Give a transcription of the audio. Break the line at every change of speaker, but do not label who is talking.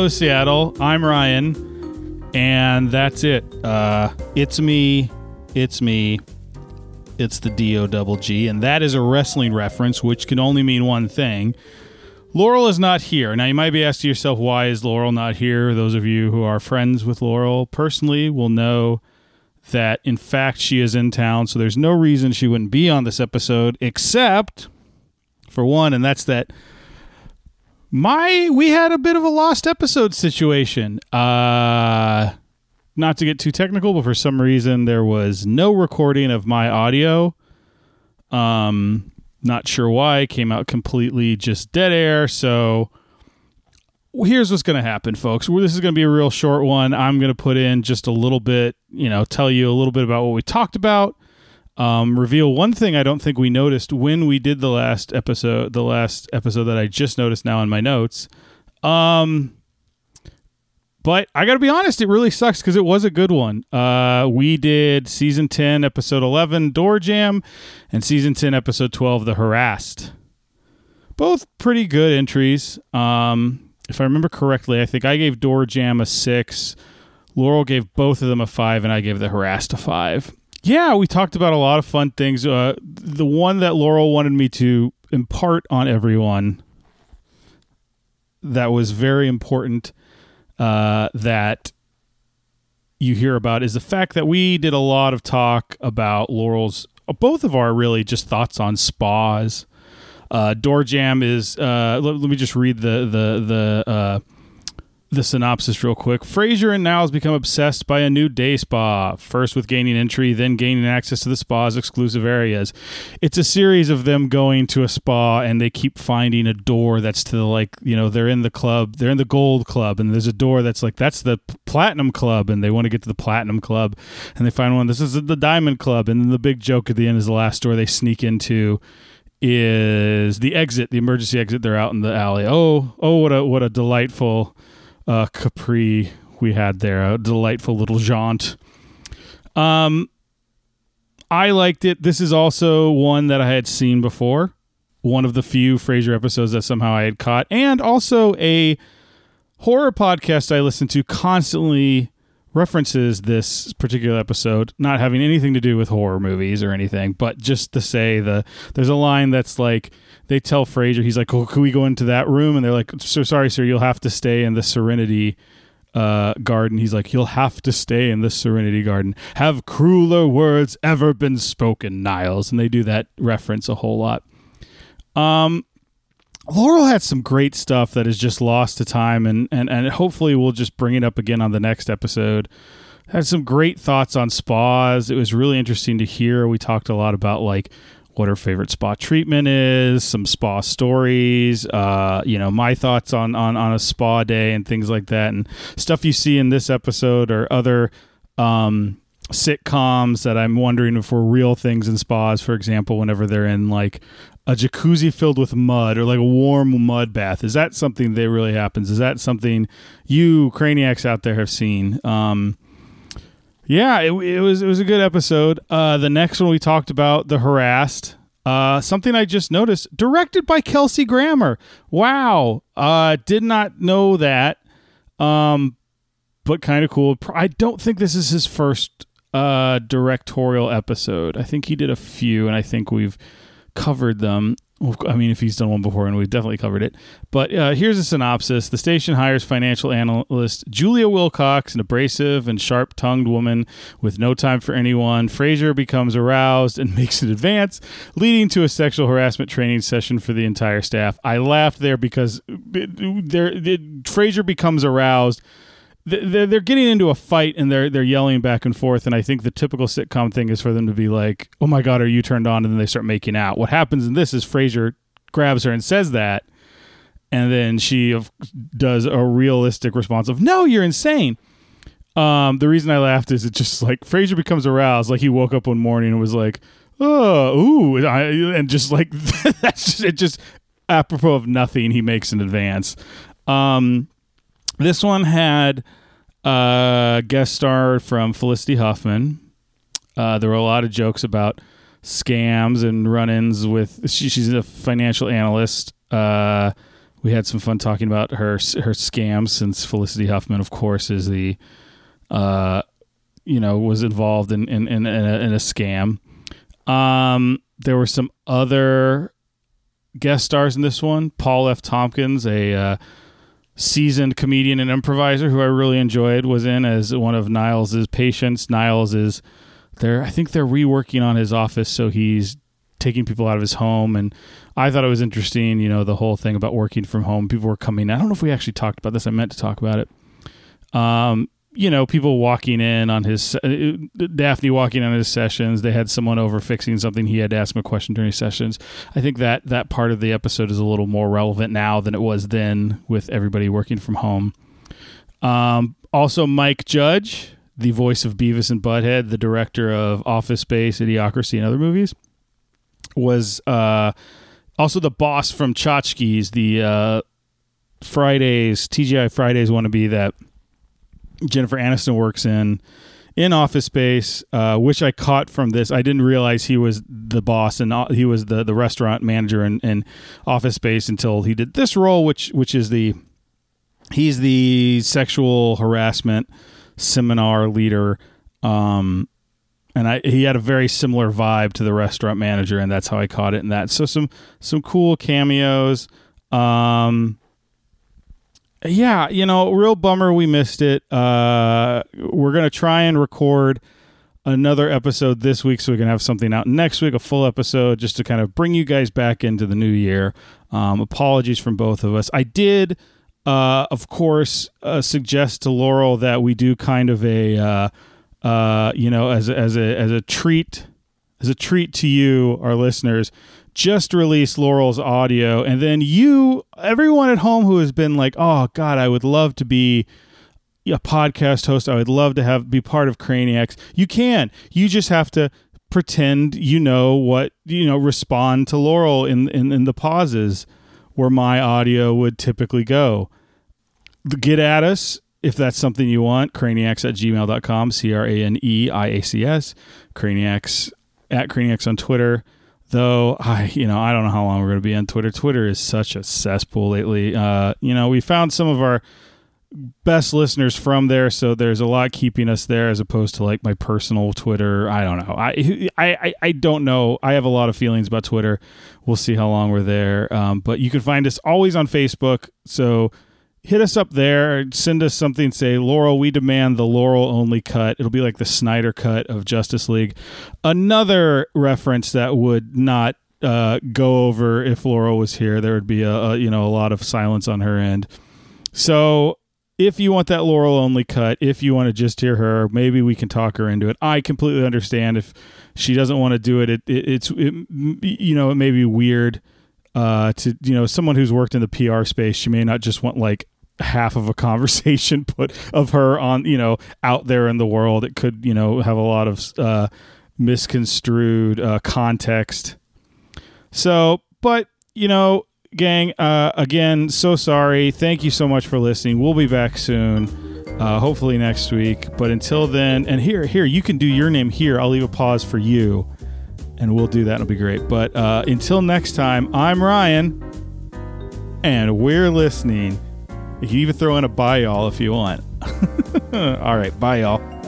Hello, Seattle. I'm Ryan, and that's it. Uh, it's me. It's me. It's the D O double G, and that is a wrestling reference, which can only mean one thing. Laurel is not here. Now, you might be asking yourself, why is Laurel not here? Those of you who are friends with Laurel personally will know that, in fact, she is in town, so there's no reason she wouldn't be on this episode, except for one, and that's that my we had a bit of a lost episode situation. Uh not to get too technical, but for some reason there was no recording of my audio. Um not sure why, came out completely just dead air, so here's what's going to happen, folks. This is going to be a real short one. I'm going to put in just a little bit, you know, tell you a little bit about what we talked about. Um, reveal one thing I don't think we noticed when we did the last episode, the last episode that I just noticed now in my notes. Um, but I got to be honest, it really sucks because it was a good one. Uh, we did season 10, episode 11, Door Jam, and season 10, episode 12, The Harassed. Both pretty good entries. Um, if I remember correctly, I think I gave Door Jam a six. Laurel gave both of them a five, and I gave The Harassed a five. Yeah, we talked about a lot of fun things. Uh, the one that Laurel wanted me to impart on everyone that was very important uh, that you hear about is the fact that we did a lot of talk about Laurel's, both of our really just thoughts on spas. Uh, Door Jam is. Uh, let, let, me just read the the the uh, the synopsis real quick. Frasier and Niles become obsessed by a new day spa, first with gaining entry, then gaining access to the spa's exclusive areas. It's a series of them going to a spa and they keep finding a door that's to the like, you know, they're in the club, they're in the gold club, and there's a door that's like, that's the platinum club, and they want to get to the platinum club, and they find one, this is the diamond club, and then the big joke at the end is the last door they sneak into is the exit, the emergency exit. They're out in the alley. Oh, oh, what a what a delightful uh, Capri we had there. A delightful little jaunt. Um, I liked it. This is also one that I had seen before. One of the few Frasier episodes that somehow I had caught, and also a horror podcast I listen to constantly references this particular episode, not having anything to do with horror movies or anything, but just to say the there's a line that's like they tell Frasier, he's like, "Oh, can we go into that room?" And they're like, "So sorry, sir, you'll have to stay in the Serenity." Uh, garden. He's like, you'll have to stay in the Serenity Garden. Have crueler words ever been spoken, Niles? And they do that reference a whole lot. Um, Laurel had some great stuff that is just lost to time, and, and, and hopefully we'll just bring it up again on the next episode. Had some great thoughts on spas. It was really interesting to hear. We talked a lot about like what her favorite spa treatment is, some spa stories, uh, you know, my thoughts on, on on a spa day and things like that, and stuff you see in this episode or other um, sitcoms that I'm wondering if were real things in spas. For example, whenever they're in like a jacuzzi filled with mud or like a warm mud bath. Is that something that really happens? Is that something you craneiacs out there have seen? Um, yeah, it, it, was it was a good episode. Uh, the next one we talked about the harassed. Uh, something I just noticed, directed by Kelsey Grammer. Wow, uh, did not know that. Um, but kind of cool. I don't think this is his first uh, directorial episode. I think he did a few, and I think we've covered them. I mean, if he's done one before, and we've definitely covered it. But uh, here's a synopsis: The station hires financial analyst Julia Wilcox, an abrasive and sharp-tongued woman with no time for anyone. Frasier becomes aroused and makes an advance, leading to a sexual harassment training session for the entire staff. I laughed there because there, Frasier becomes aroused they're, they're getting into a fight and they're they're yelling back and forth and I think the typical sitcom thing is for them to be like, "Oh my god, are you turned on?" and then they start making out. What happens in this is Frasier grabs her and says that and then she does a realistic response of, "No, you're insane." Um, the reason I laughed is it just like Frasier becomes aroused, like he woke up one morning and was like, "Oh, ooh," and just like that's just, it. Just apropos of nothing, he makes an advance. Um, this one had a guest star from Felicity Huffman. Uh, there were a lot of jokes about scams and run-ins with. She, she's a financial analyst. Uh, we had some fun talking about her her scams since Felicity Huffman, of course, is the uh, you know was involved in in, in, in, a, in a scam. Um, there were some other guest stars in this one. Paul F. Tompkins, a uh, seasoned comedian and improviser who I really enjoyed, was in as one of Niles's patients. Niles is there. I think they're reworking on his office, so he's taking people out of his home. And I thought it was interesting, you know, the whole thing about working from home. People were coming. I don't know if we actually talked about this. I meant to talk about it. Um, you know, people walking in on his uh, Daphne walking on his sessions. They had someone over fixing something. He had to ask him a question during sessions. I think that that part of the episode is a little more relevant now than it was then with everybody working from home. Um, also, Mike Judge, the voice of Beavis and Butthead, the director of Office Space, Idiocracy, and other movies, was uh, also the boss from Chotchkie's, the uh, Fridays TGI Fridays wannabe that Jennifer Aniston works in in Office Space, uh, which I caught from this. I didn't realize he was the boss and uh, he was the the restaurant manager in, in Office Space until he did this role, which which is the he's the sexual harassment seminar leader. Um, and I he had a very similar vibe to the restaurant manager, and that's how I caught it in that. So some some cool cameos. Um, yeah, you know, real bummer we missed it. Uh, we're gonna try and record another episode this week so we can have something out next week, a full episode, just to kind of bring you guys back into the new year. Um, apologies from both of us. I did, uh, of course, uh, suggest to Laurel that we do kind of a, uh, uh, you know, as as a as a treat, as a treat to you, our listeners just released Laurel's audio, and then you, everyone at home who has been like, "Oh God, I would love to be a podcast host. I would love to have be part of Craneiacs." You can. You just have to pretend you know what you know. Respond to Laurel in in, in the pauses where my audio would typically go. Get at us if that's something you want. Craneiacs at gmail.com. C R A N E I A C S. Craneiacs at Craneiacs on Twitter though I, you know, I don't know how long we're going to be on Twitter. Twitter is such a cesspool lately. Uh, you know, we found some of our best listeners from there, so there's a lot keeping us there as opposed to like my personal Twitter. I don't know. I I I don't know. I have a lot of feelings about Twitter. We'll see how long we're there. Um, but you can find us always on Facebook. So hit us up there. Send us something. Say, Laurel, we demand the Laurel only cut. It'll be like the Snyder cut of Justice League. Another reference that would not uh, go over if Laurel was here. There would be a, a you know a lot of silence on her end. So if you want that Laurel only cut, if you want to just hear her, maybe we can talk her into it. I completely understand if she doesn't want to do it. It, it it's it, you know it may be weird uh, to you know someone who's worked in the PR space. She may not just want like half of a conversation put of her on you know out there in the world. It could you know have a lot of uh, misconstrued uh, context. So but you know gang uh, again so sorry. Thank you so much for listening. We'll be back soon uh, hopefully next week. But until then and here here you can do your name here. I'll leave a pause for you and we'll do that it'll be great but uh, until next time i'm ryan and we're listening you can even throw in a bye y'all if you want. All right, bye y'all.